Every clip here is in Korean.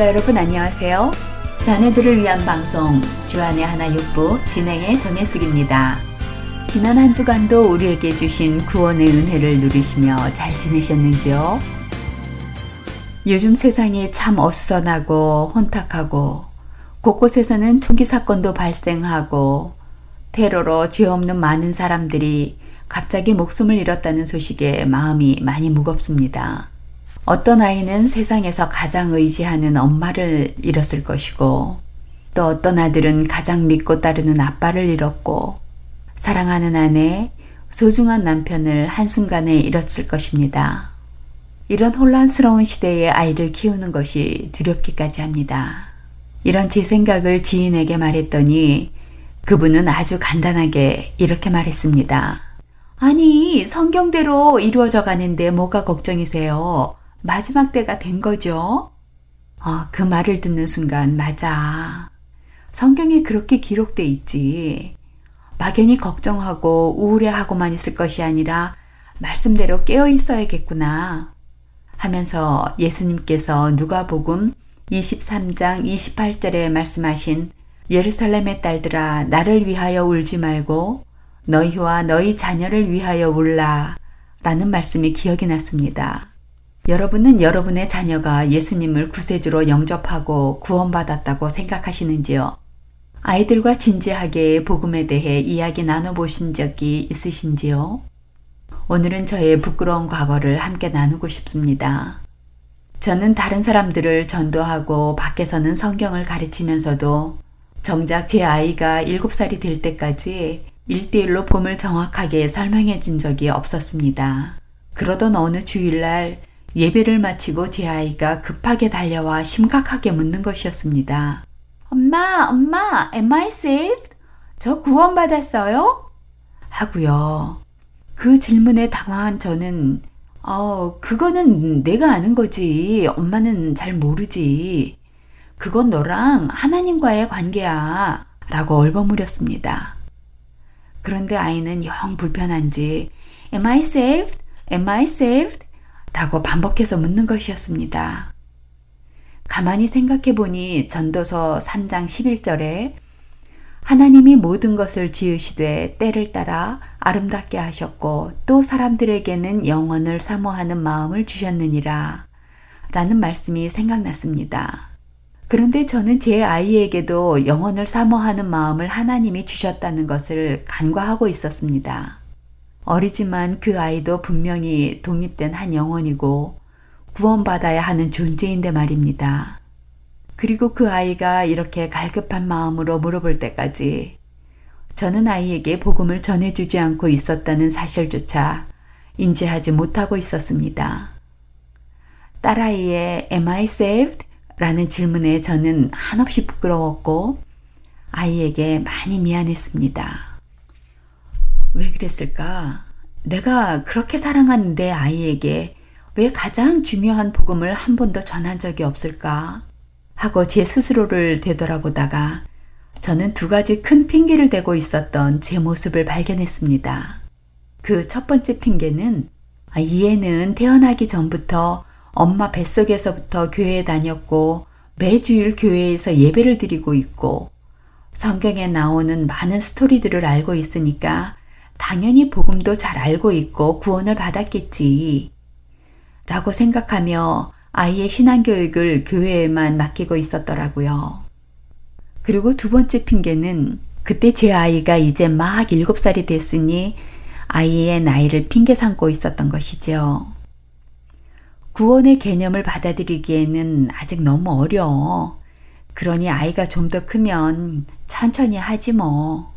애청자 여러분 안녕하세요. 자녀들을 위한 방송 주안의 하나 육부 진행의 전혜숙입니다. 지난 한 주간도 우리에게 주신 구원의 은혜를 누리시며 잘 지내셨는지요? 요즘 세상이 참 어수선하고 혼탁하고 곳곳에서는 총기 사건도 발생하고 테러로 죄 없는 많은 사람들이 갑자기 목숨을 잃었다는 소식에 마음이 많이 무겁습니다. 어떤 아이는 세상에서 가장 의지하는 엄마를 잃었을 것이고, 또 어떤 아들은 가장 믿고 따르는 아빠를 잃었고, 사랑하는 아내, 소중한 남편을 한순간에 잃었을 것입니다. 이런 혼란스러운 시대에 아이를 키우는 것이 두렵기까지 합니다. 이런 제 생각을 지인에게 말했더니 그분은 아주 간단하게 이렇게 말했습니다. 아니, 성경대로 이루어져 가는데 뭐가 걱정이세요? 마지막 때가 된 거죠? 아, 그 말을 듣는 순간, 맞아. 성경에 그렇게 기록돼 있지. 막연히 걱정하고 우울해하고만 있을 것이 아니라 말씀대로 깨어 있어야겠구나. 하면서 예수님께서 누가복음 23장 28절에 말씀하신 예루살렘의 딸들아 나를 위하여 울지 말고 너희와 너희 자녀를 위하여 울라 라는 말씀이 기억이 났습니다. 여러분은 여러분의 자녀가 예수님을 구세주로 영접하고 구원받았다고 생각하시는지요? 아이들과 진지하게 복음에 대해 이야기 나눠보신 적이 있으신지요? 오늘은 저의 부끄러운 과거를 함께 나누고 싶습니다. 저는 다른 사람들을 전도하고 밖에서는 성경을 가르치면서도 정작 제 아이가 7살이 될 때까지 1대1로 봄을 정확하게 설명해 준 적이 없었습니다. 그러던 어느 주일날 예배를 마치고 제 아이가 급하게 달려와 심각하게 묻는 것이었습니다. 엄마, 엄마, am I saved? 저 구원받았어요? 하고요. 그 질문에 당황한 저는 어, 그거는 내가 아는 거지. 엄마는 잘 모르지. 그건 너랑 하나님과의 관계야. 라고 얼버무렸습니다. 그런데 아이는 영 불편한지 Am I saved? Am I saved? 라고 반복해서 묻는 것이었습니다. 가만히 생각해 보니 전도서 3장 11절에 하나님이 모든 것을 지으시되 때를 따라 아름답게 하셨고 또 사람들에게는 영원을 사모하는 마음을 주셨느니라 라는 말씀이 생각났습니다. 그런데 저는 제 아이에게도 영원을 사모하는 마음을 하나님이 주셨다는 것을 간과하고 있었습니다. 어리지만 그 아이도 분명히 독립된 한 영혼이고 구원받아야 하는 존재인데 말입니다. 그리고 그 아이가 이렇게 갈급한 마음으로 물어볼 때까지 저는 아이에게 복음을 전해주지 않고 있었다는 사실조차 인지하지 못하고 있었습니다. 딸아이의 Am I saved? 라는 질문에 저는 한없이 부끄러웠고 아이에게 많이 미안했습니다. 왜 그랬을까? 내가 그렇게 사랑하는 내 아이에게 왜 가장 중요한 복음을 한 번도 전한 적이 없을까? 하고 제 스스로를 되돌아보다가 저는 두 가지 큰 핑계를 대고 있었던 제 모습을 발견했습니다. 그 첫 번째 핑계는 아, 이 애는 태어나기 전부터 엄마 뱃속에서부터 교회에 다녔고 매주일 교회에서 예배를 드리고 있고 성경에 나오는 많은 스토리들을 알고 있으니까 당연히 복음도 잘 알고 있고 구원을 받았겠지. 라고 생각하며 아이의 신앙교육을 교회에만 맡기고 있었더라고요. 그리고 두 번째 핑계는 그때 제 아이가 이제 막 7살이 됐으니 아이의 나이를 핑계 삼고 있었던 것이죠. 구원의 개념을 받아들이기에는 아직 너무 어려워. 그러니 아이가 좀 더 크면 천천히 하지 뭐.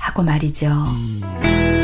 하고 말이죠. 주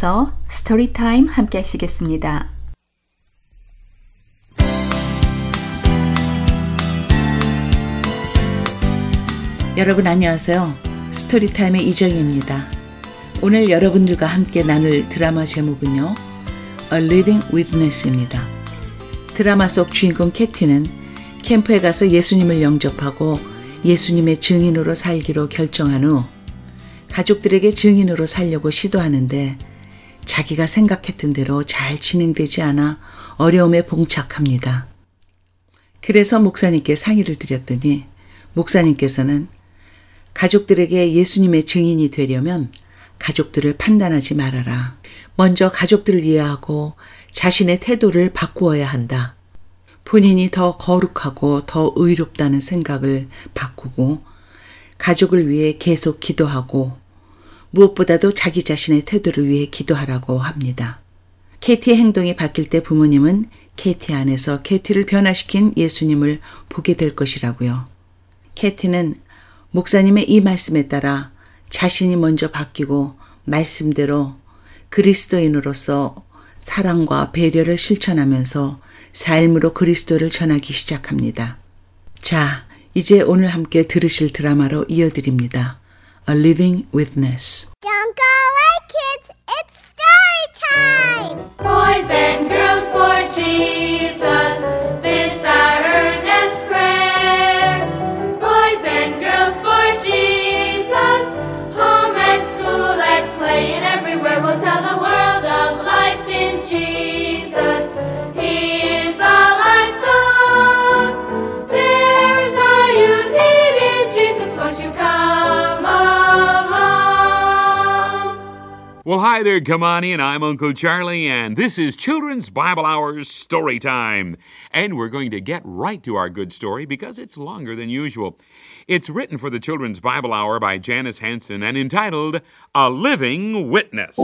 이어서 Story Time 함께 하시겠습니다. 여러분 안녕하세요. Story Time의 이정입니다. 오늘 여러분들과 함께 나눌 드라마 제목은요. A Living Witness입니다. 드라마 속 주인공 캐티는 캠프에 가서 예수님을 영접하고 예수님의 증인으로 살기로 결정한 후 가족들에게 증인으로 살려고 시도하는데 자기가 생각했던 대로 잘 진행되지 않아 어려움에 봉착합니다. 그래서 목사님께 상의를 드렸더니 목사님께서는 가족들에게 예수님의 증인이 되려면 가족들을 판단하지 말아라. 먼저 가족들을 이해하고 자신의 태도를 바꾸어야 한다. 본인이 더 거룩하고 더 의롭다는 생각을 바꾸고 가족을 위해 계속 기도하고 무엇보다도 자기 자신의 태도를 위해 기도하라고 합니다. 케티의 행동이 바뀔 때 부모님은 케티 안에서 케티를 변화시킨 예수님을 보게 될 것이라고요. 케티는 목사님의 이 말씀에 따라 자신이 먼저 바뀌고 말씀대로 그리스도인으로서 사랑과 배려를 실천하면서 삶으로 그리스도를 전하기 시작합니다. 자, 이제 오늘 함께 들으실 드라마로 이어드립니다. A Living Witness. Don't go away, kids. It's story time. Boys and girls for Jesus, this our earnest Well, hi there, Kamani, and I'm Uncle Charlie, and this is Children's Bible Hours Story Time. And we're going to get right to our good story because it's longer than usual. It's written for the Children's Bible Hour by Janice Hanson and entitled A Living Witness.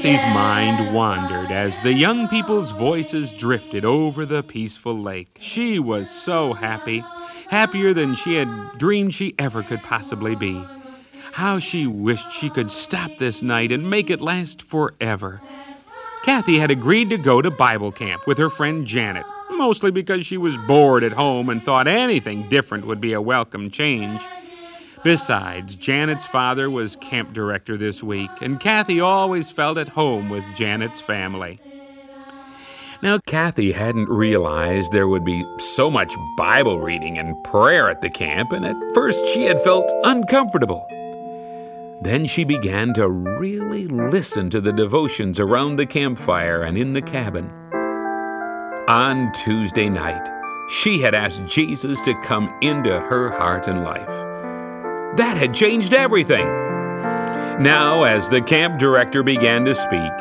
Kathy's get mind wandered as the young people's voices drifted over the peaceful lake. She was so happy, happier than she had dreamed she ever could possibly be. How she wished she could stop this night and make it last forever. Kathy had agreed to go to Bible camp with her friend Janet, mostly because she was bored at home and thought anything different would be a welcome change. Besides, Janet's father was camp director this week, and Kathy always felt at home with Janet's family. Now, Kathy hadn't realized there would be so much Bible reading and prayer at the camp, and at first she had felt uncomfortable. Then she began to really listen to the devotions around the campfire and in the cabin. On Tuesday night, she had asked Jesus to come into her heart and life. That had changed everything. Now, as the camp director began to speak,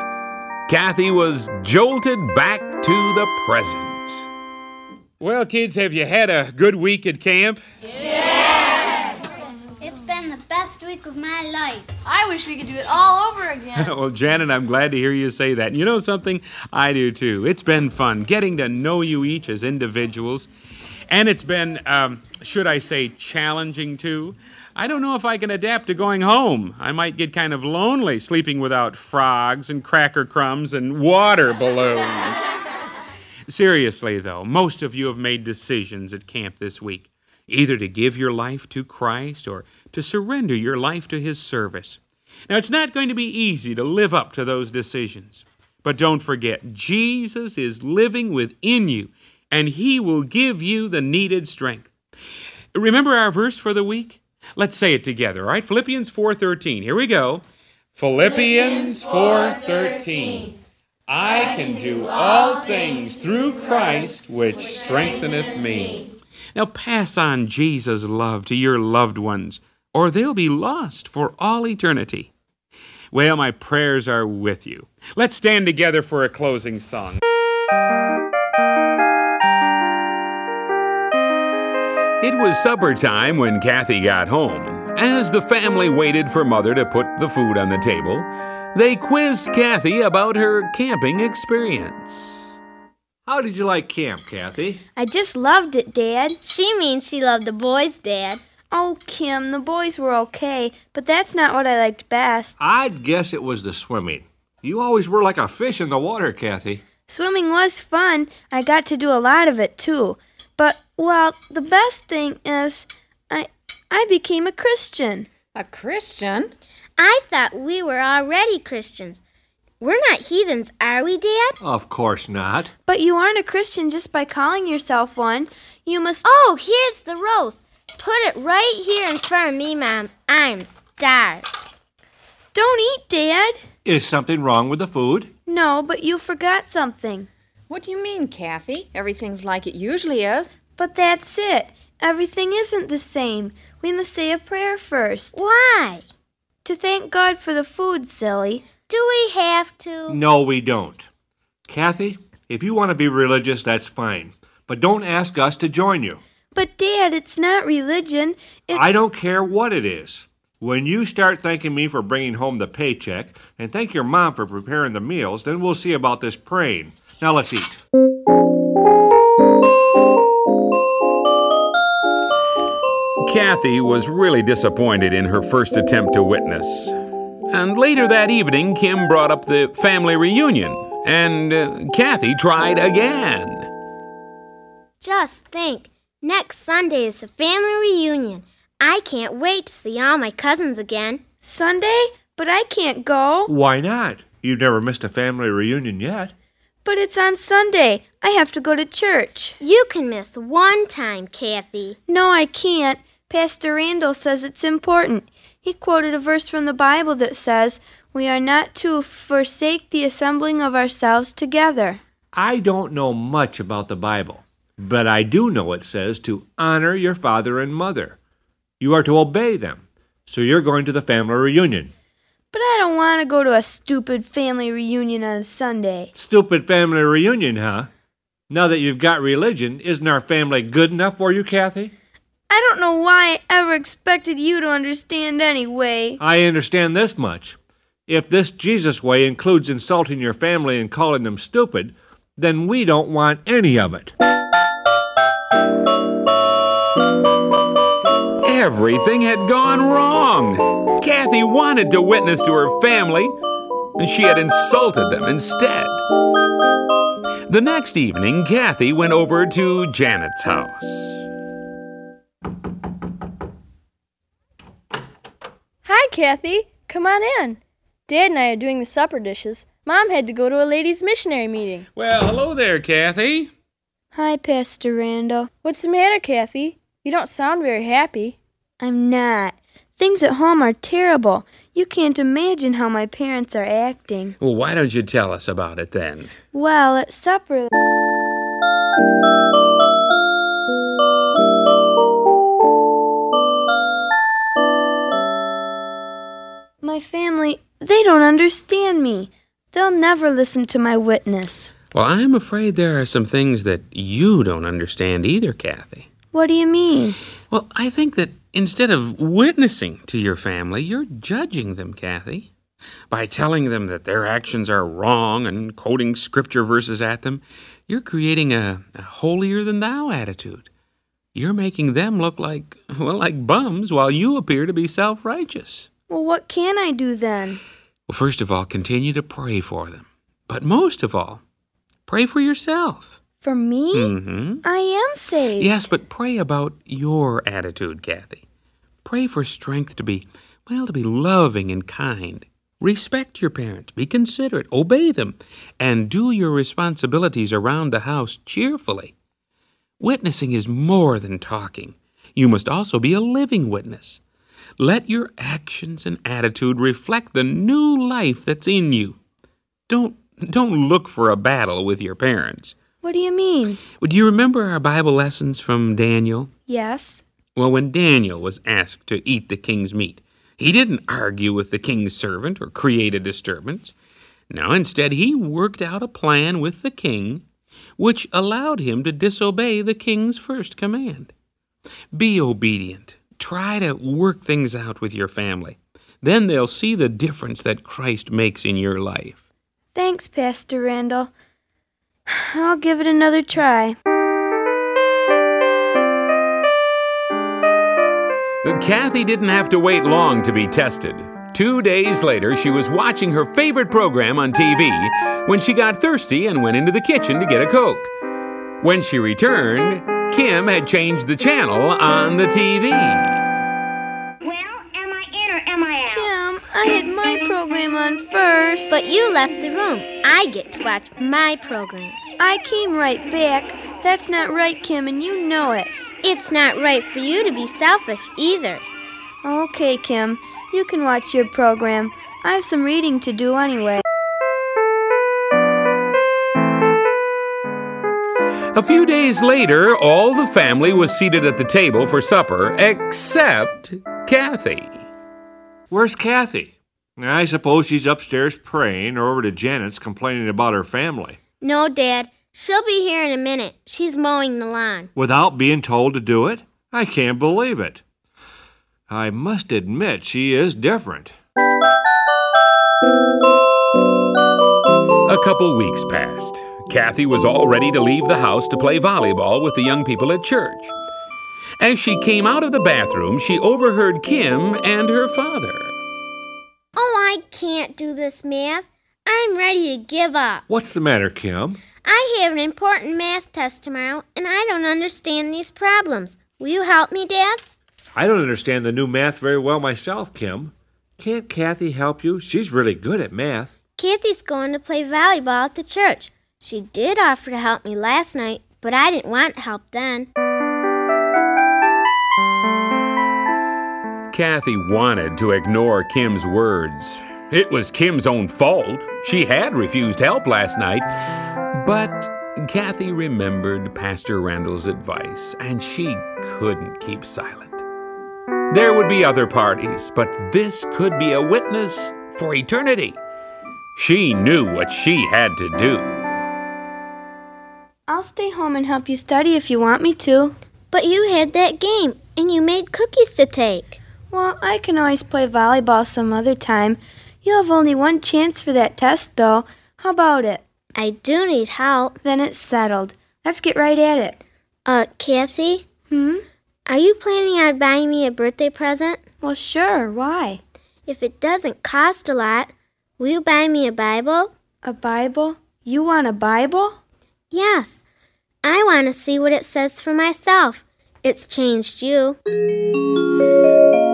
Kathy was jolted back to the present. Well, kids, have you had a good week at camp? Yeah! It's been the best week of my life. I wish we could do it all over again. well, Janet, I'm glad to hear you say that. You know something? I do too. It's been fun getting to know you each as individuals. And it's been, um, should I say, challenging too. I don't know if I can adapt to going home. I might get kind of lonely sleeping without frogs and cracker crumbs and water balloons. Seriously, though, most of you have made decisions at camp this week either to give your life to Christ or to surrender your life to His service. Now, it's not going to be easy to live up to those decisions. But don't forget, Jesus is living within you, and He will give you the needed strength. Remember our verse for the week? Let's say it together, all right? Philippians 4:13. Here we go. Philippians 4:13. I can do all things through Christ which strengtheneth me. Now pass on Jesus' love to your loved ones, or they'll be lost for all eternity. Well, my prayers are with you. Let's stand together for a closing song. It was supper time when Kathy got home. As the family waited for Mother to put the food on the table, they quizzed Kathy about her camping experience. How did you like camp, Kathy? I just loved it, Dad. She means she loved the boys, Dad. Oh, Kim, the boys were okay, but that's not what I liked best. I'd guess it was the swimming. You always were like a fish in the water, Kathy. Swimming was fun. I got to do a lot of it too. But well, the best thing is I I became a Christian. A Christian? I thought we were already Christians. We're not heathens, are we, Dad? Of course not. But you aren't a Christian just by calling yourself one. You must. Oh, here's the roast. Put it right here in front of me, Mom. I'm starved. Don't eat, Dad. Is something wrong with the food? No, but you forgot something. What do you mean, Kathy? Everything's like it usually is. But that's it. Everything isn't the same. We must say a prayer first. Why? To thank God for the food, silly. Do we have to? No, we don't. Kathy, if you want to be religious, that's fine. But don't ask us to join you. But, Dad, it's not religion. It's. I don't care what it is. When you start thanking me for bringing home the paycheck and thank your mom for preparing the meals, then we'll see about this praying. Now let's eat. Kathy was really disappointed in her first attempt to witness. And later that evening, Kim brought up the family reunion, and uh, Kathy tried again. Just think. Next Sunday is the family reunion. I can't wait to see all my cousins again. Sunday? But I can't go. Why not? You've never missed a family reunion yet. But it's on Sunday. I have to go to church. You can miss one time, Kathy. No, I can't. Pastor Randall says it's important. He quoted a verse from the Bible that says, We are not to forsake the assembling of ourselves together. I don't know much about the Bible, but I do know it says to honor your father and mother. You are to obey them. So you're going to the family reunion. But I don't want to go to a stupid family reunion on Sunday. Stupid family reunion, huh? Now that you've got religion, isn't our family good enough for you, Kathy? I don't know why I ever expected you to understand anyway. I understand this much. If this Jesus way includes insulting your family and calling them stupid, then we don't want any of it. Everything had gone wrong. Kathy wanted to witness to her family, and she had insulted them instead. The next evening, Kathy went over to Janet's house. Hi, Kathy. Come on in. Dad and I are doing the supper dishes. Mom had to go to a ladies' missionary meeting. Well, hello there, Kathy. Hi, Pastor Randall. What's the matter, Kathy? You don't sound very happy. I'm not. Things at home are terrible. You can't imagine how my parents are acting. Well, why don't you tell us about it then? Well, at supper. My family, they don't understand me. They'll never listen to my witness. Well, I'm afraid there are some things that you don't understand either, Kathy. What do you mean? Well, I think that instead of witnessing to your family, you're judging them, Kathy. By telling them that their actions are wrong and quoting scripture verses at them, you're creating a, a holier than thou attitude. You're making them look like, well, like bums while you appear to be self righteous. Well, what can I do then? Well, first of all, continue to pray for them. But most of all, pray for yourself. For me? Mm-hmm. I am saved. Yes, but pray about your attitude, Kathy. Pray for strength to be, well, to be loving and kind. Respect your parents, be considerate, obey them, and do your responsibilities around the house cheerfully. Witnessing is more than talking. You must also be a living witness. Let your actions and attitude reflect the new life that's in you. Don't don't look for a battle with your parents. What do you mean? Do you remember our Bible lessons from Daniel? Yes. Well, when Daniel was asked to eat the king's meat, he didn't argue with the king's servant or create a disturbance. No, instead, he worked out a plan with the king which allowed him to disobey the king's first command. Be obedient. Try to work things out with your family. Then they'll see the difference that Christ makes in your life. Thanks, Pastor Randall. I'll give it another try. Kathy didn't have to wait long to be tested. Two days later, she was watching her favorite program on TV when she got thirsty and went into the kitchen to get a Coke. When she returned, Kim had changed the channel on the TV. Well, am I in or am I out? Kim, I had my program on first. But you left the room. I get to watch my program. I came right back. That's not right, Kim, and you know it. It's not right for you to be selfish either. Okay, Kim, you can watch your program. I have some reading to do anyway. A few days later, all the family was seated at the table for supper except Kathy. Where's Kathy? I suppose she's upstairs praying or over to Janet's complaining about her family. No, Dad. She'll be here in a minute. She's mowing the lawn. Without being told to do it? I can't believe it. I must admit she is different. A couple weeks passed. Kathy was all ready to leave the house to play volleyball with the young people at church. As she came out of the bathroom, she overheard Kim and her father. Oh, I can't do this math. I'm ready to give up. What's the matter, Kim? I have an important math test tomorrow, and I don't understand these problems. Will you help me, Dad? I don't understand the new math very well myself, Kim. Can't Kathy help you? She's really good at math. Kathy's going to play volleyball at the church. She did offer to help me last night, but I didn't want help then. Kathy wanted to ignore Kim's words. It was Kim's own fault. She had refused help last night. But Kathy remembered Pastor Randall's advice, and she couldn't keep silent. There would be other parties, but this could be a witness for eternity. She knew what she had to do. I'll stay home and help you study if you want me to. But you had that game, and you made cookies to take. Well, I can always play volleyball some other time. You have only one chance for that test, though. How about it? I do need help. Then it's settled. Let's get right at it. Uh, Kathy? Hmm? Are you planning on buying me a birthday present? Well, sure. Why? If it doesn't cost a lot, will you buy me a Bible? A Bible? You want a Bible? Yes. I want to see what it says for myself. It's changed you.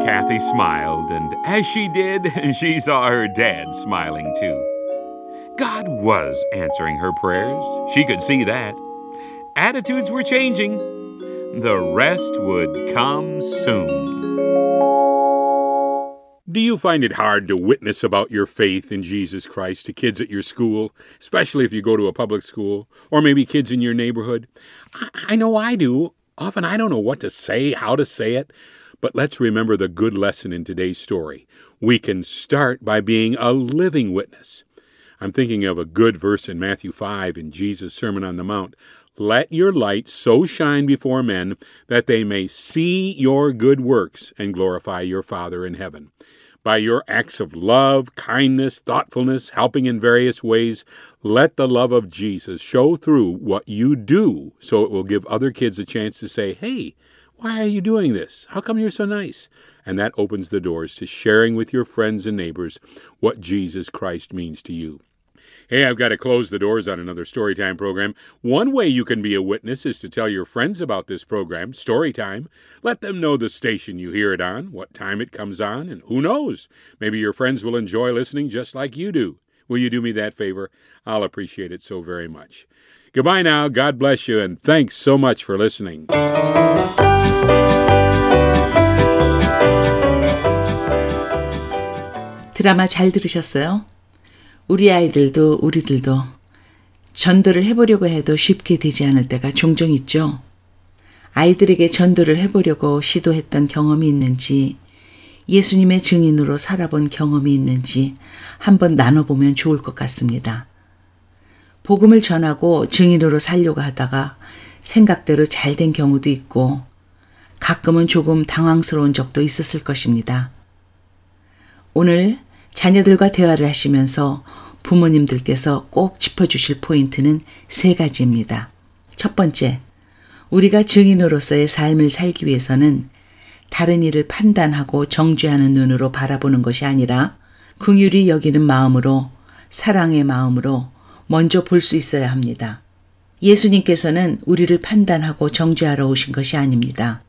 Kathy smiled, and as she did, she saw her dad smiling too. God was answering her prayers. She could see that. Attitudes were changing. The rest would come soon. Do you find it hard to witness about your faith in Jesus Christ to kids at your school, especially if you go to a public school, or maybe kids in your neighborhood? I, I know I do. Often I don't know what to say, how to say it, but let's remember the good lesson in today's story. We can start by being a living witness. I'm thinking of a good verse in Matthew 5 in Jesus' Sermon on the Mount. Let your light so shine before men that they may see your good works and glorify your Father in heaven. By your acts of love, kindness, thoughtfulness, helping in various ways, let the love of Jesus show through what you do so it will give other kids a chance to say, Hey, why are you doing this? How come you're so nice? And that opens the doors to sharing with your friends and neighbors what Jesus Christ means to you. Hey, I've got to close the doors on another Storytime program. One way you can be a witness is to tell your friends about this program, Storytime. Let them know the station you hear it on, what time it comes on, and who knows, maybe your friends will enjoy listening just like you do. Will you do me that favor? I'll appreciate it so very much. Goodbye now. God bless you, and thanks so much for listening. 드라마 잘 들으셨어요? 우리 아이들도 우리들도 전도를 해보려고 해도 쉽게 되지 않을 때가 종종 있죠. 아이들에게 전도를 해보려고 시도했던 경험이 있는지, 예수님의 증인으로 살아본 경험이 있는지 한번 나눠보면 좋을 것 같습니다. 복음을 전하고 증인으로 살려고 하다가 생각대로 잘 된 경우도 있고, 가끔은 조금 당황스러운 적도 있었을 것입니다. 오늘 자녀들과 대화를 하시면서 부모님들께서 꼭 짚어주실 포인트는 세 가지입니다. 첫 번째, 우리가 증인으로서의 삶을 살기 위해서는 다른 일을 판단하고 정죄하는 눈으로 바라보는 것이 아니라 긍휼히 여기는 마음으로 사랑의 마음으로 먼저 볼 수 있어야 합니다. 예수님께서는 우리를 판단하고 정죄하러 오신 것이 아닙니다.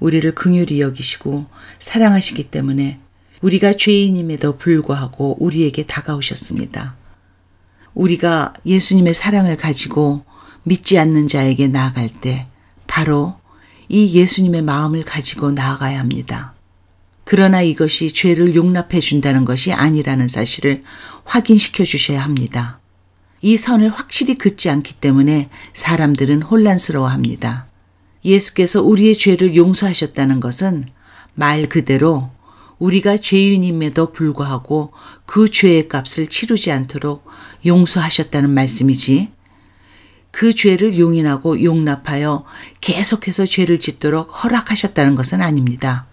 우리를 긍휼히 여기시고 사랑하시기 때문에 우리가 죄인임에도 불구하고 우리에게 다가오셨습니다. 우리가 예수님의 사랑을 가지고 믿지 않는 자에게 나아갈 때 바로 이 예수님의 마음을 가지고 나아가야 합니다. 그러나 이것이 죄를 용납해 준다는 것이 아니라는 사실을 확인시켜 주셔야 합니다. 이 선을 확실히 긋지 않기 때문에 사람들은 혼란스러워 합니다. 예수께서 우리의 죄를 용서하셨다는 것은 말 그대로 우리가 죄인임에도 불구하고 그 죄의 값을 치르지 않도록 용서하셨다는 말씀이지 그 죄를 용인하고 용납하여 계속해서 죄를 짓도록 허락하셨다는 것은 아닙니다.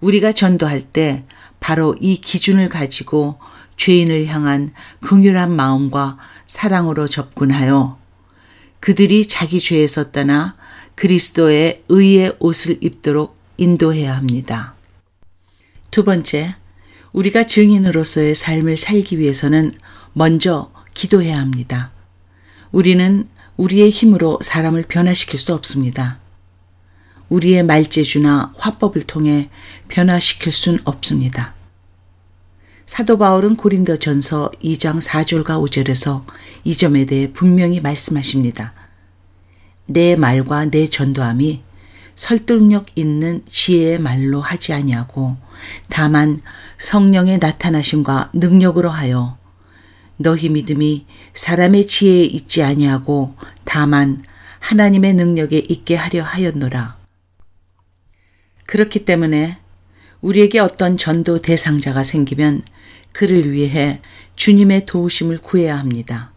우리가 전도할 때 바로 이 기준을 가지고 죄인을 향한 긍휼한 마음과 사랑으로 접근하여 그들이 자기 죄에서 떠나 그리스도의 의의 옷을 입도록 인도해야 합니다. 두 번째, 우리가 증인으로서의 삶을 살기 위해서는 먼저 기도해야 합니다. 우리는 우리의 힘으로 사람을 변화시킬 수 없습니다. 우리의 말재주나 화법을 통해 변화시킬 순 없습니다. 사도 바울은 고린도 전서 2장 4절과 5절에서 이 점에 대해 분명히 말씀하십니다. 내 말과 내 전도함이 설득력 있는 지혜의 말로 하지 아니하고 다만 성령의 나타나심과 능력으로 하여 너희 믿음이 사람의 지혜에 있지 아니하고 다만 하나님의 능력에 있게 하려 하였노라. 그렇기 때문에 우리에게 어떤 전도 대상자가 생기면 그를 위해 주님의 도우심을 구해야 합니다.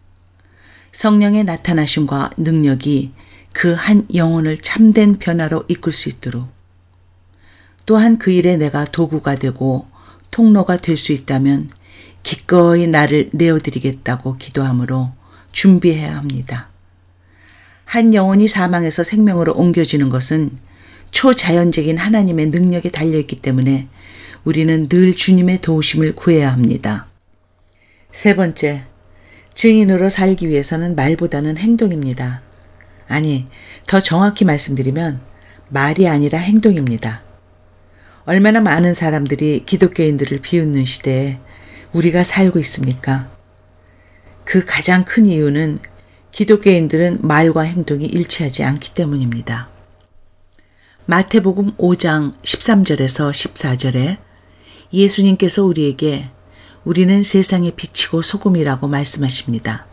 성령의 나타나심과 능력이 그 한 영혼을 참된 변화로 이끌 수 있도록 또한 그 일에 내가 도구가 되고 통로가 될 수 있다면 기꺼이 나를 내어드리겠다고 기도하므로 준비해야 합니다. 한 영혼이 사망에서 생명으로 옮겨지는 것은 초자연적인 하나님의 능력에 달려있기 때문에 우리는 늘 주님의 도우심을 구해야 합니다. 세 번째, 증인으로 살기 위해서는 말보다는 행동입니다. 아니, 더 정확히 말씀드리면 말이 아니라 행동입니다. 얼마나 많은 사람들이 기독교인들을 비웃는 시대에 우리가 살고 있습니까? 그 가장 큰 이유는 기독교인들은 말과 행동이 일치하지 않기 때문입니다. 마태복음 5장 13절에서 14절에 예수님께서 우리에게 우리는 세상의 빛이고 소금이라고 말씀하십니다.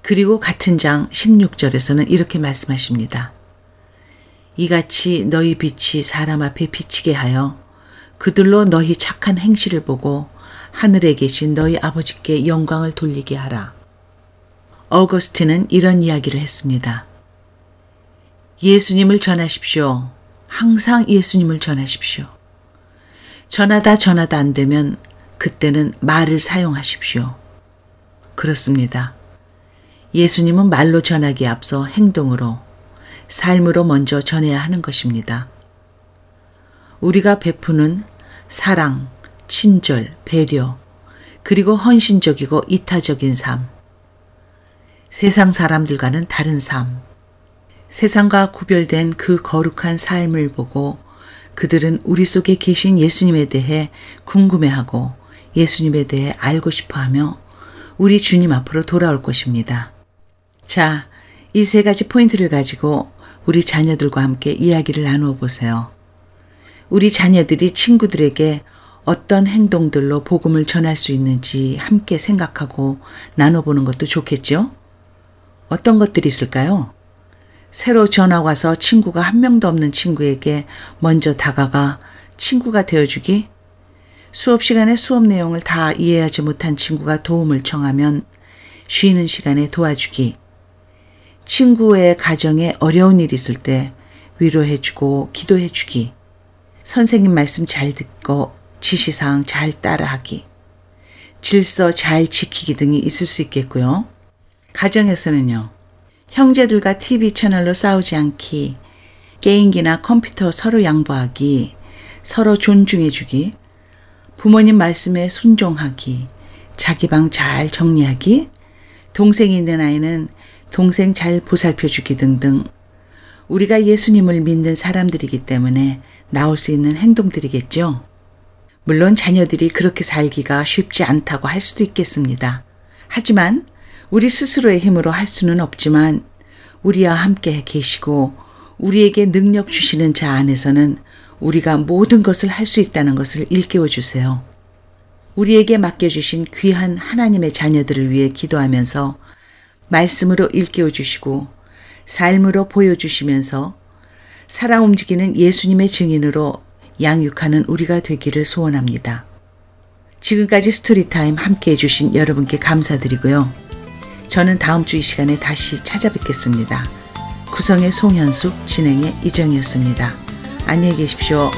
그리고 같은 장 16절에서는 이렇게 말씀하십니다. 이같이 너희 빛이 사람 앞에 비치게 하여 그들로 너희 착한 행실을 보고 하늘에 계신 너희 아버지께 영광을 돌리게 하라. 어거스틴은 이런 이야기를 했습니다. 예수님을 전하십시오. 항상 예수님을 전하십시오. 전하다 전하다 안 되면 그때는 말을 사용하십시오. 그렇습니다. 예수님은 말로 전하기에 앞서 행동으로, 삶으로 먼저 전해야 하는 것입니다. 우리가 베푸는 사랑, 친절, 배려, 그리고 헌신적이고 이타적인 삶. 세상 사람들과는 다른 삶. 세상과 구별된 그 거룩한 삶을 보고 그들은 우리 속에 계신 예수님에 대해 궁금해하고 예수님에 대해 알고 싶어 하며 우리 주님 앞으로 돌아올 것입니다. 자, 이 세 가지 포인트를 가지고 우리 자녀들과 함께 이야기를 나누어 보세요. 우리 자녀들이 친구들에게 어떤 행동들로 복음을 전할 수 있는지 함께 생각하고 나눠보는 것도 좋겠죠? 어떤 것들이 있을까요? 새로 전화 와서 친구가 한 명도 없는 친구에게 먼저 다가가 친구가 되어주기? 수업 시간에 수업 내용을 다 이해하지 못한 친구가 도움을 청하면 쉬는 시간에 도와주기. 친구의 가정에 어려운 일 있을 때 위로해주고 기도해주기. 선생님 말씀 잘 듣고 지시사항 잘 따라하기. 질서 잘 지키기 등이 있을 수 있겠고요. 가정에서는요. 형제들과 TV 채널로 싸우지 않기, 게임기나 컴퓨터 서로 양보하기, 서로 존중해주기, 부모님 말씀에 순종하기, 자기 방 잘 정리하기, 동생이 있는 아이는 동생 잘 보살펴 주기 등등 우리가 예수님을 믿는 사람들이기 때문에 나올 수 있는 행동들이겠죠. 물론 자녀들이 그렇게 살기가 쉽지 않다고 할 수도 있겠습니다. 하지만 우리 스스로의 힘으로 할 수는 없지만 우리와 함께 계시고 우리에게 능력 주시는 자 안에서는 우리가 모든 것을 할 수 있다는 것을 일깨워 주세요. 우리에게 맡겨주신 귀한 하나님의 자녀들을 위해 기도하면서 말씀으로 일깨워 주시고 삶으로 보여주시면서 살아 움직이는 예수님의 증인으로 양육하는 우리가 되기를 소원합니다. 지금까지 Story Time 함께 해주신 여러분께 감사드리고요. 저는 다음 주 이 시간에 다시 찾아뵙겠습니다. 구성에 송현숙, 진행에 이정이었습니다. 안녕히 계십시오.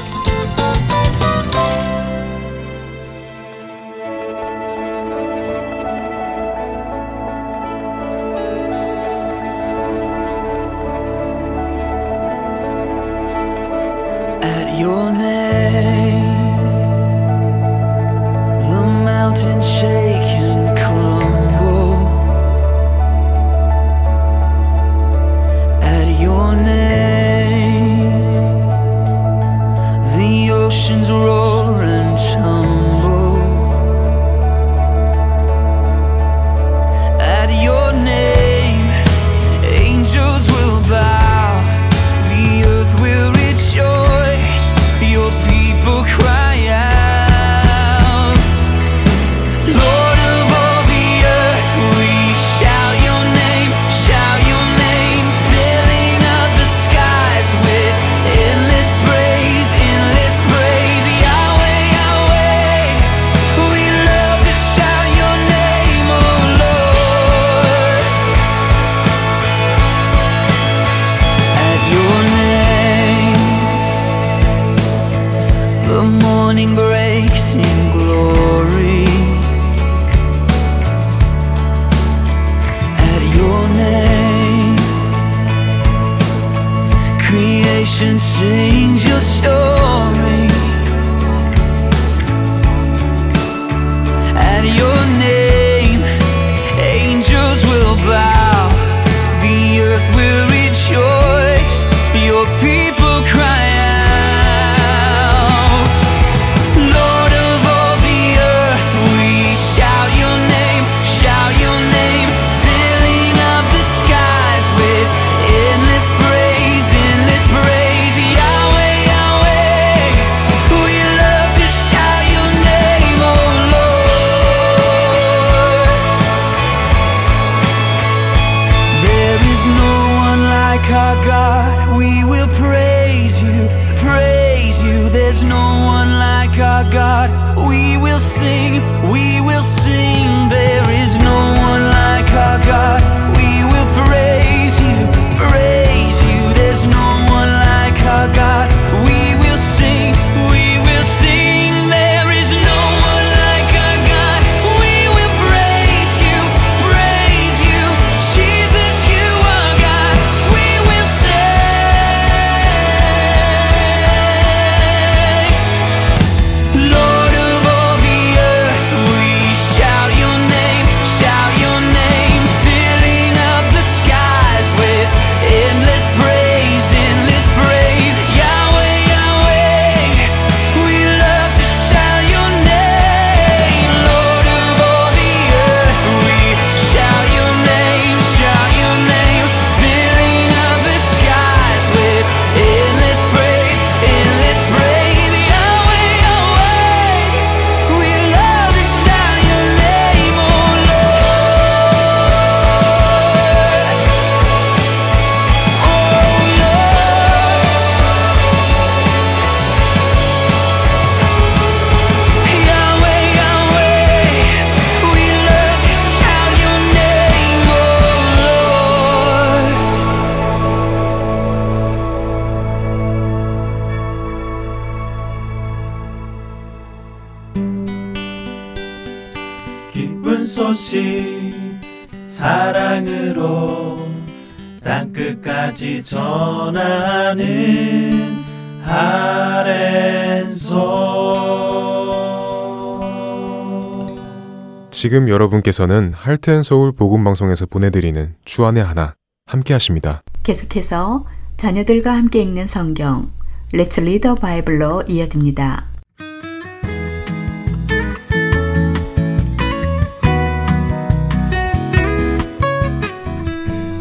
지금 여러분께서는 할텐서울 보금방송에서 보내드리는 주안의 하나 함께 하십니다. 계속해서 자녀들과 함께 읽는 성경 Let's Read the Bible로 이어집니다.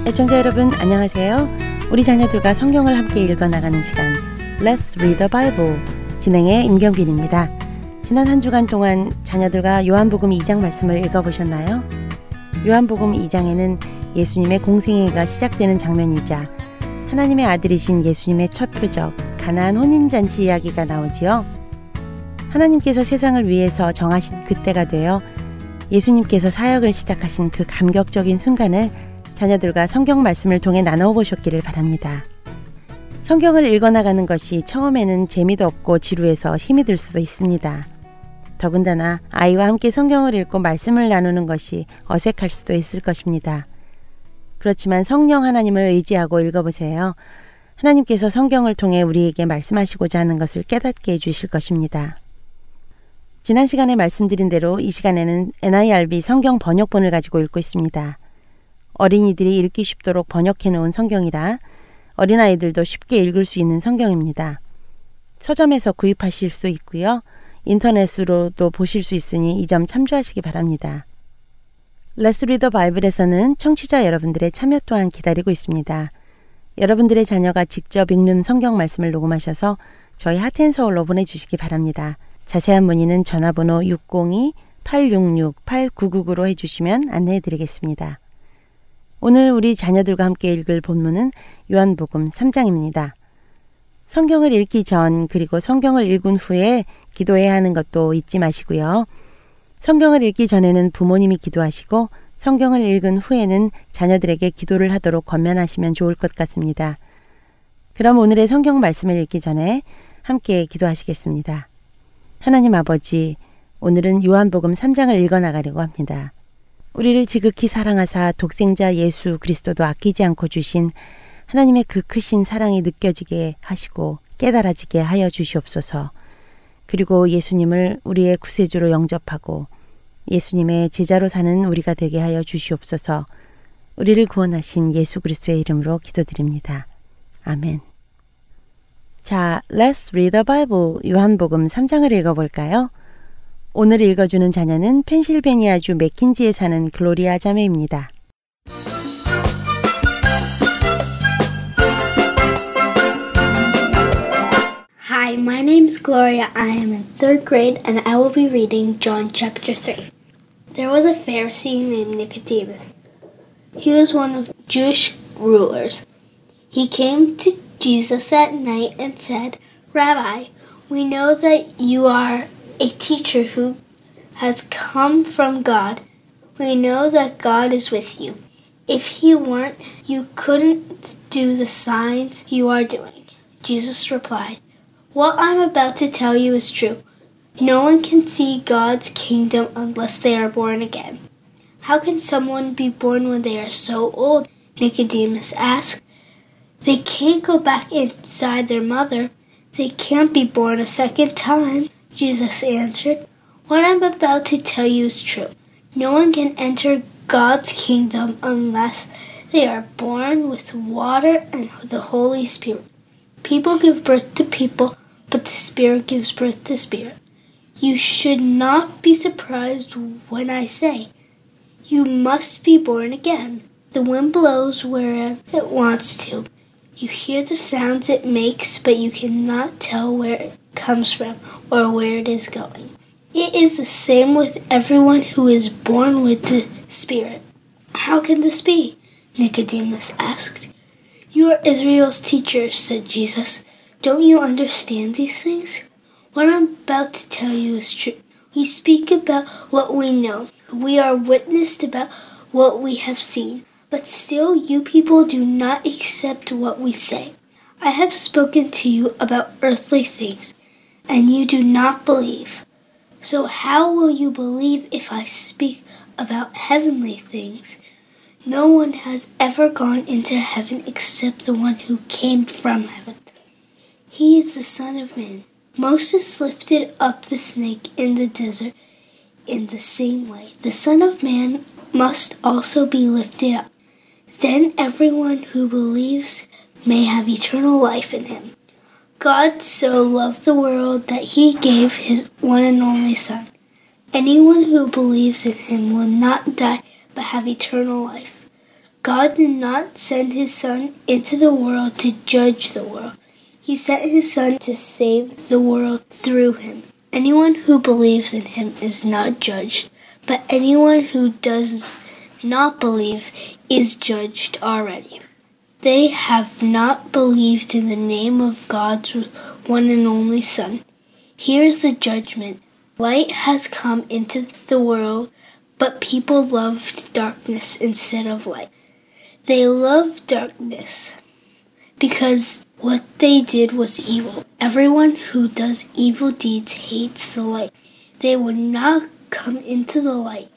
애청자 여러분 안녕하세요. 우리 자녀들과 성경을 함께 읽어나가는 시간 Let's Read the Bible 진행의 임경빈입니다. 지난 한 주간 동안 자녀들과 요한복음 2장 말씀을 읽어 보셨나요? 요한복음 2장에는 예수님의 공생애가 시작되는 장면이자 하나님의 아들이신 예수님의 첫 표적 가나안 혼인 잔치 이야기가 나오지요. 하나님께서 세상을 위해서 정하신 그때가 되어 예수님께서 사역을 시작하신 그 감격적인 순간을 자녀들과 성경 말씀을 통해 나눠 보셨기를 바랍니다. 성경을 읽어나가는 것이 처음에는 재미도 없고 지루해서 힘이 들 수도 있습니다. 더군다나 아이와 함께 성경을 읽고 말씀을 나누는 것이 어색할 수도 있을 것입니다. 그렇지만 성령 하나님을 의지하고 읽어보세요. 하나님께서 성경을 통해 우리에게 말씀하시고자 하는 것을 깨닫게 해주실 것입니다. 지난 시간에 말씀드린 대로 이 시간에는 NIRB 성경 번역본을 가지고 읽고 있습니다. 어린이들이 읽기 쉽도록 번역해 놓은 성경이라 어린아이들도 쉽게 읽을 수 있는 성경입니다. 서점에서 구입하실 수 있고요. 인터넷으로도 보실 수 있으니 이 점 참조하시기 바랍니다. Let's Read the Bible에서는 청취자 여러분들의 참여 또한 기다리고 있습니다. 여러분들의 자녀가 직접 읽는 성경 말씀을 녹음하셔서 저희 Heart and Soul로 보내주시기 바랍니다. 자세한 문의는 전화번호 602-866-8999로 해주시면 안내해 드리겠습니다. 오늘 우리 자녀들과 함께 읽을 본문은 요한복음 3장입니다. 성경을 읽기 전 그리고 성경을 읽은 후에 기도해야 하는 것도 잊지 마시고요. 성경을 읽기 전에는 부모님이 기도하시고 성경을 읽은 후에는 자녀들에게 기도를 하도록 권면하시면 좋을 것 같습니다. 그럼 오늘의 성경 말씀을 읽기 전에 함께 기도하시겠습니다. 하나님 아버지, 오늘은 요한복음 3장을 읽어 나가려고 합니다. 우리를 지극히 사랑하사 독생자 예수 그리스도도 아끼지 않고 주신 하나님의 그 크신 사랑이 느껴지게 하시고 깨달아지게 하여 주시옵소서. 그리고 예수님을 우리의 구세주로 영접하고 예수님의 제자로 사는 우리가 되게 하여 주시옵소서. 우리를 구원하신 예수 그리스도의 이름으로 기도드립니다. 아멘. 자, Let's read the Bible. 요한복음 3장을 읽어볼까요? 오늘 읽어주는 자녀는 펜실베니아주 맥킨지에 사는 글로리아 자매입니다. Gloria. I am in third grade and I will be reading John chapter 3. There was a Pharisee named Nicodemus. He was one of Jewish rulers. He came to Jesus at night and said, Rabbi, we know that you are a teacher who has come from God. We know that God is with you. If he weren't, you couldn't do the signs you are doing. Jesus replied, What I'm about to tell you is true. No one can see God's kingdom unless they are born again. How can someone be born when they are so old? Nicodemus asked. They can't go back inside their mother. They can't be born a second time, Jesus answered. What I'm about to tell you is true. No one can enter God's kingdom unless they are born with water and the Holy Spirit. People give birth to people, but the Spirit gives birth to Spirit. You should not be surprised when I say, You must be born again. The wind blows wherever it wants to. You hear the sounds it makes, but you cannot tell where it comes from or where it is going. It is the same with everyone who is born with the Spirit. How can this be? Nicodemus asked. You are Israel's teacher, said Jesus. Don't you understand these things? What I'm about to tell you is true. We speak about what we know. We are witnessed about what we have seen. But still, you people do not accept what we say. I have spoken to you about earthly things, and you do not believe. So, how will you believe if I speak about heavenly things? No one has ever gone into heaven except the one who came from heaven. He is the Son of Man. Moses lifted up the snake in the desert in the same way. The Son of Man must also be lifted up. Then everyone who believes may have eternal life in him. God so loved the world that he gave his one and only Son. Anyone who believes in him will not die but have eternal life. God did not send his Son into the world to judge the world. He sent his Son to save the world through him. Anyone who believes in him is not judged, but anyone who does not believe is judged already. They have not believed in the name of God's one and only Son. Here's the judgment. Light has come into the world, but people loved darkness instead of light. They loved darkness because what they did was evil. Everyone who does evil deeds hates the light. They will not come into the light.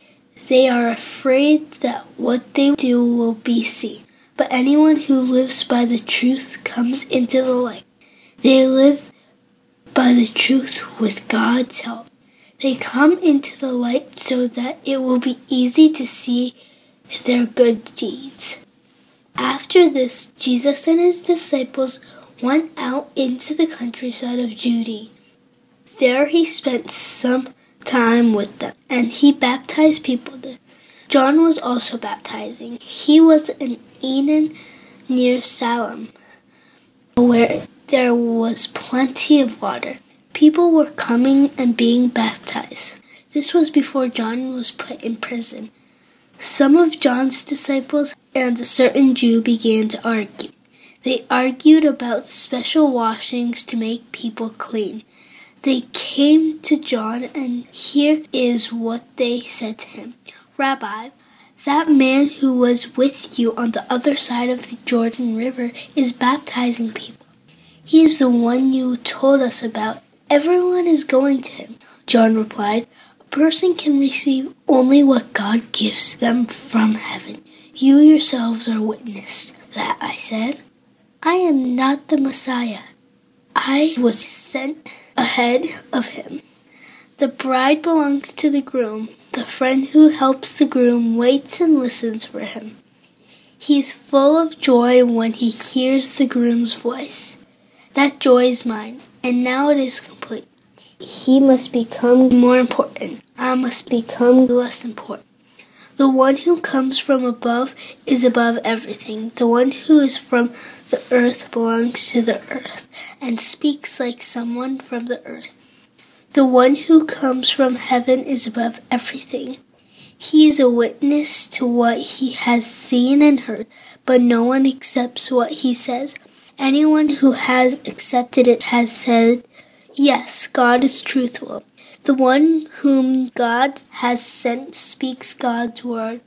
They are afraid that what they do will be seen. But anyone who lives by the truth comes into the light. They live by the truth with God's help. They come into the light so that it will be easy to see their good deeds. After this, Jesus and his disciples went out into the countryside of Judea. There he spent some time with them, and he baptized people there. John was also baptizing. He was in Eden near Salem, where there was plenty of water. People were coming and being baptized. This was before John was put in prison. Some of John's disciples and a certain Jew began to argue. They argued about special washings to make people clean. They came to John, and here is what they said to him Rabbi, that man who was with you on the other side of the Jordan River is baptizing people. He is the one you told us about. Everyone is going to him. John replied, person can receive only what God gives them from heaven. You yourselves are witness that I said, I am not the Messiah. I was sent ahead of him. The bride belongs to the groom. The friend who helps the groom waits and listens for him. He is full of joy when he hears the groom's voice. That joy is mine, and now it is. He must become more important. I must become less important. The one who comes from above is above everything. The one who is from the earth belongs to the earth and speaks like someone from the earth. The one who comes from heaven is above everything. He is a witness to what he has seen and heard, but no one accepts what he says. Anyone who has accepted it has said, Yes, God is truthful. The one whom God has sent speaks God's word.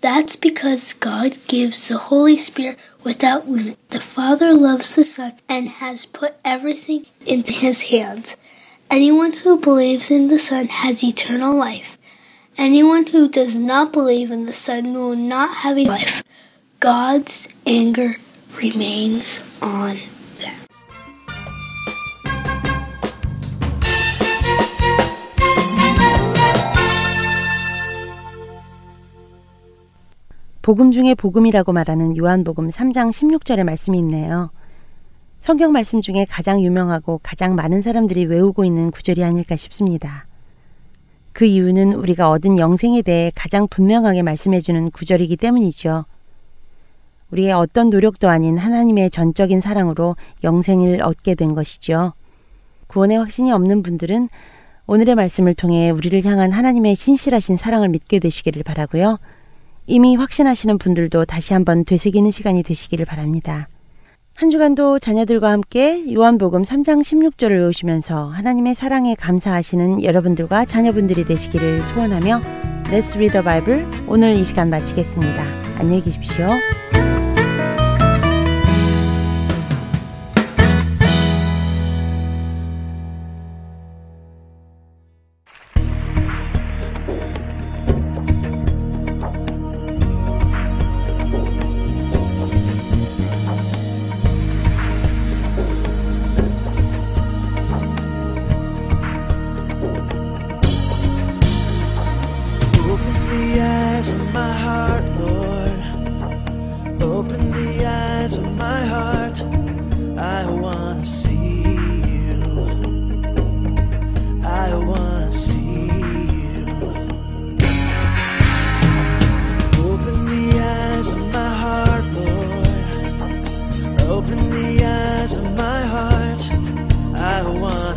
That's because God gives the Holy Spirit without limit. The Father loves the Son and has put everything into his hands. Anyone who believes in the Son has eternal life. Anyone who does not believe in the Son will not have a life. God's anger remains on 복음 중에 복음이라고 말하는 요한복음 3장 16절의 말씀이 있네요. 성경 말씀 중에 가장 유명하고 가장 많은 사람들이 외우고 있는 구절이 아닐까 싶습니다. 그 이유는 우리가 얻은 영생에 대해 가장 분명하게 말씀해주는 구절이기 때문이죠. 우리의 어떤 노력도 아닌 하나님의 전적인 사랑으로 영생을 얻게 된 것이죠. 구원의 확신이 없는 분들은 오늘의 말씀을 통해 우리를 향한 하나님의 신실하신 사랑을 믿게 되시기를 바라고요. 이미 확신하시는 분들도 다시 한번 되새기는 시간이 되시기를 바랍니다. 한 주간도 자녀들과 함께 요한복음 3장 16절을 외우시면서 하나님의 사랑에 감사하시는 여러분들과 자녀분들이 되시기를 소원하며 Let's Read the Bible 오늘 이 시간 마치겠습니다. 안녕히 계십시오. Open the eyes of my heart, Lord. Open the eyes of my heart. I wanna see you. I wanna see you. Open the eyes of my heart, Lord. Open the eyes of my heart. I want.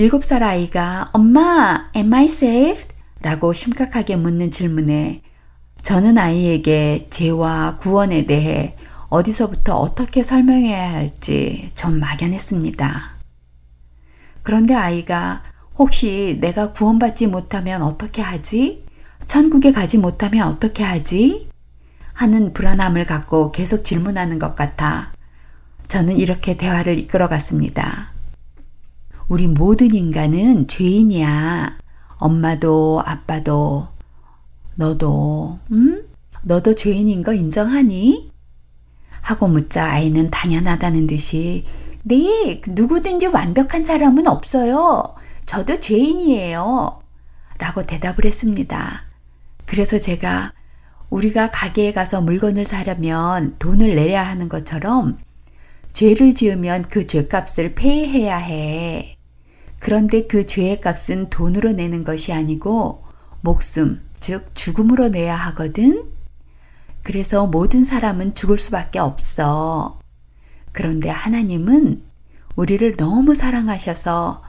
7살 아이가 엄마, am I saved? 라고 심각하게 묻는 질문에 저는 아이에게 죄와 구원에 대해 어디서부터 어떻게 설명해야 할지 좀 막연했습니다. 그런데 아이가 혹시 내가 구원받지 못하면 어떻게 하지? 천국에 가지 못하면 어떻게 하지? 하는 불안함을 갖고 계속 질문하는 것 같아 저는 이렇게 대화를 이끌어갔습니다. 우리 모든 인간은 죄인이야. 엄마도 아빠도 너도 음? 너도 죄인인 거 인정하니? 하고 묻자 아이는 당연하다는 듯이 네, 누구든지 완벽한 사람은 없어요. 저도 죄인이에요. 라고 대답을 했습니다. 그래서 제가 우리가 가게에 가서 물건을 사려면 돈을 내야 하는 것처럼 죄를 지으면 그 죄값을 페이해야 해. 그런데 그 죄의 값은 돈으로 내는 것이 아니고 목숨, 즉 죽음으로 내야 하거든. 그래서 모든 사람은 죽을 수밖에 없어. 그런데 하나님은 우리를 너무 사랑하셔서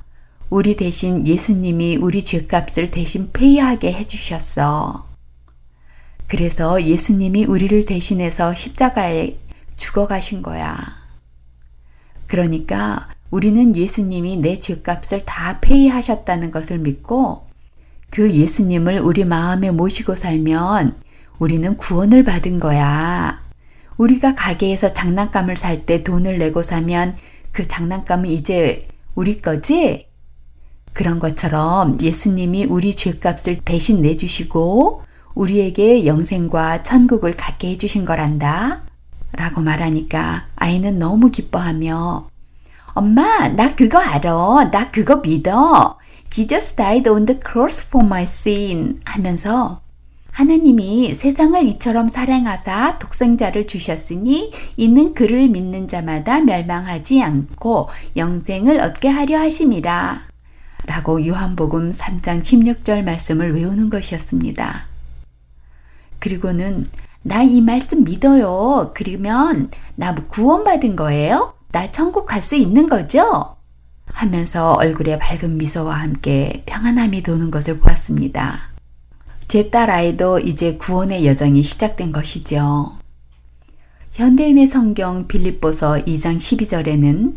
우리 대신 예수님이 우리 죄값을 대신 페이하게 해주셨어. 그래서 예수님이 우리를 대신해서 십자가에 죽어가신 거야. 그러니까 우리는 예수님이 내 죄값을 다 페이하셨다는 것을 믿고 그 예수님을 우리 마음에 모시고 살면 우리는 구원을 받은 거야. 우리가 가게에서 장난감을 살 때 돈을 내고 사면 그 장난감은 이제 우리 거지? 그런 것처럼 예수님이 우리 죄값을 대신 내주시고 우리에게 영생과 천국을 갖게 해주신 거란다. 라고 말하니까 아이는 너무 기뻐하며 엄마, 나 그거 알아. 나 그거 믿어. Jesus died on the cross for my sin 하면서 하나님이 세상을 이처럼 사랑하사 독생자를 주셨으니 이는 그를 믿는 자마다 멸망하지 않고 영생을 얻게 하려 하심이라. 라고 요한복음 3장 16절 말씀을 외우는 것이었습니다. 그리고는 나 이 말씀 믿어요. 그러면 나 구원받은 거예요? 나 천국 갈 수 있는 거죠? 하면서 얼굴에 밝은 미소와 함께 평안함이 도는 것을 보았습니다. 제 딸 아이도 이제 구원의 여정이 시작된 것이죠. 현대인의 성경 빌립보서 2장 12절에는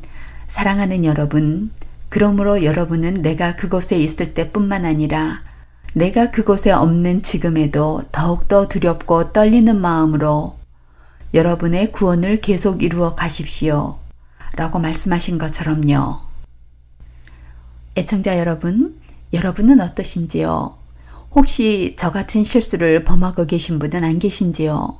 사랑하는 여러분, 그러므로 여러분은 내가 그곳에 있을 때뿐만 아니라 내가 그곳에 없는 지금에도 더욱더 두렵고 떨리는 마음으로 여러분의 구원을 계속 이루어 가십시오. 라고 말씀하신 것처럼요. 애청자 여러분, 여러분은 어떠신지요? 혹시 저 같은 실수를 범하고 계신 분은 안 계신지요?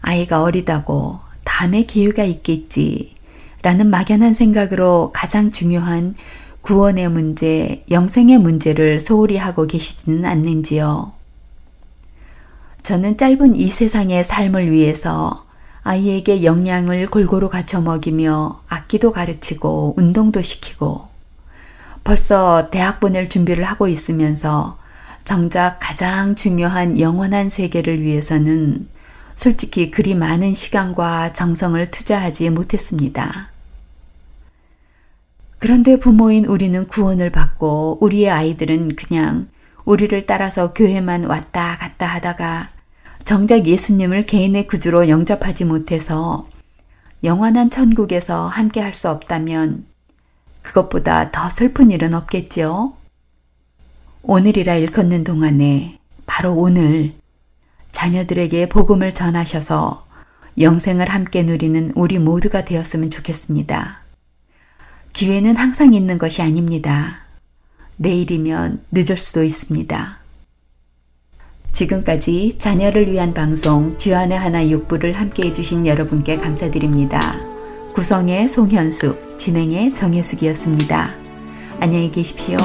아이가 어리다고 다음에 기회가 있겠지. 라는 막연한 생각으로 가장 중요한 구원의 문제, 영생의 문제를 소홀히 하고 계시지는 않는지요. 저는 짧은 이 세상의 삶을 위해서 아이에게 영양을 골고루 갖춰 먹이며 악기도 가르치고 운동도 시키고 벌써 대학 보낼 준비를 하고 있으면서 정작 가장 중요한 영원한 세계를 위해서는 솔직히 그리 많은 시간과 정성을 투자하지 못했습니다. 그런데 부모인 우리는 구원을 받고 우리의 아이들은 그냥 우리를 따라서 교회만 왔다 갔다 하다가 정작 예수님을 개인의 구주로 영접하지 못해서 영원한 천국에서 함께 할 수 없다면 그것보다 더 슬픈 일은 없겠지요. 오늘이라 일컫는 동안에 바로 오늘 자녀들에게 복음을 전하셔서 영생을 함께 누리는 우리 모두가 되었으면 좋겠습니다. 기회는 항상 있는 것이 아닙니다. 내일이면 늦을 수도 있습니다. 지금까지 자녀를 위한 방송 주안의 하나 육부를 함께 해주신 여러분께 감사드립니다. 구성의 송현숙, 진행의 정혜숙이었습니다. 안녕히 계십시오.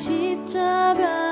십자가